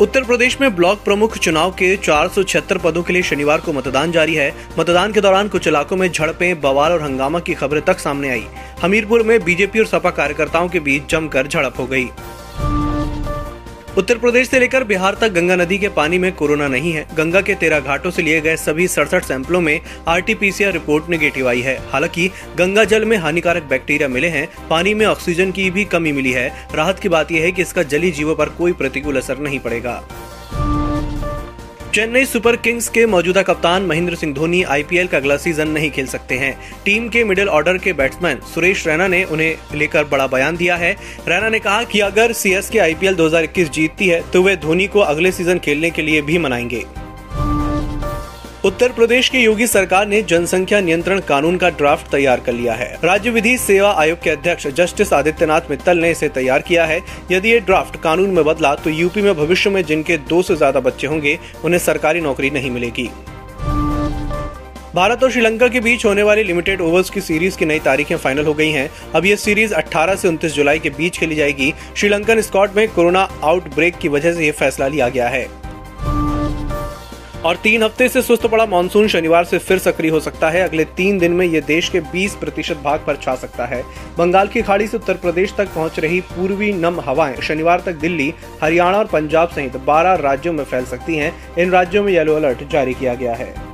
उत्तर प्रदेश में ब्लॉक प्रमुख चुनाव के चार सौ छिहत्तर पदों के लिए शनिवार को मतदान जारी है। मतदान के दौरान कुछ इलाकों में झड़पें, बवाल और हंगामा की खबरें तक सामने आई। हमीरपुर में बीजेपी और सपा कार्यकर्ताओं के बीच जमकर झड़प हो गई। उत्तर प्रदेश से लेकर बिहार तक गंगा नदी के पानी में कोरोना नहीं है। गंगा के तेरह घाटों से लिए गए सभी सड़सठ सैंपलों में आरटीपीसीआर रिपोर्ट नेगेटिव आई है। हालाँकि गंगा जल में हानिकारक बैक्टीरिया मिले हैं, पानी में ऑक्सीजन की भी कमी मिली है। राहत की बात यह है कि इसका जली जीवों पर कोई प्रतिकूल असर नहीं पड़ेगा। चेन्नई सुपर किंग्स के मौजूदा कप्तान महेंद्र सिंह धोनी आईपीएल का अगला सीज़न नहीं खेल सकते हैं। टीम के मिडिल ऑर्डर के बैट्समैन सुरेश रैना ने उन्हें लेकर बड़ा बयान दिया है। रैना ने कहा कि अगर सीएसके आईपीएल 2021 जीतती है तो वे धोनी को अगले सीज़न खेलने के लिए भी मनाएँगे। उत्तर प्रदेश की योगी सरकार ने जनसंख्या नियंत्रण कानून का ड्राफ्ट तैयार कर लिया है। राज्य विधि सेवा आयोग के अध्यक्ष जस्टिस आदित्यनाथ मित्तल ने इसे तैयार किया है। यदि ये ड्राफ्ट कानून में बदला तो यूपी में भविष्य में जिनके दो से ज़्यादा बच्चे होंगे, उन्हें सरकारी नौकरी नहीं मिलेगी। भारत और श्रीलंका के बीच होने वाली लिमिटेड ओवर्स की सीरीज़ की नई तारीखें फाइनल हो गई हैं। अब ये सीरीज़ 18 से 29 जुलाई के बीच खेली जाएगी। श्रीलंकन स्कॉट में कोरोना आउटब्रेक की वजह से ये फैसला लिया गया है। और तीन हफ़्ते से सुस्त पड़ा मानसून शनिवार से फिर सक्रिय हो सकता है। अगले तीन दिन में ये देश के 20 प्रतिशत भाग पर छा सकता है। बंगाल की खाड़ी से उत्तर प्रदेश तक पहुँच रही पूर्वी नम हवाएँ शनिवार तक दिल्ली, हरियाणा और पंजाब सहित 12 राज्यों में फैल सकती हैं। इन राज्यों में येलो अलर्ट जारी किया गया है।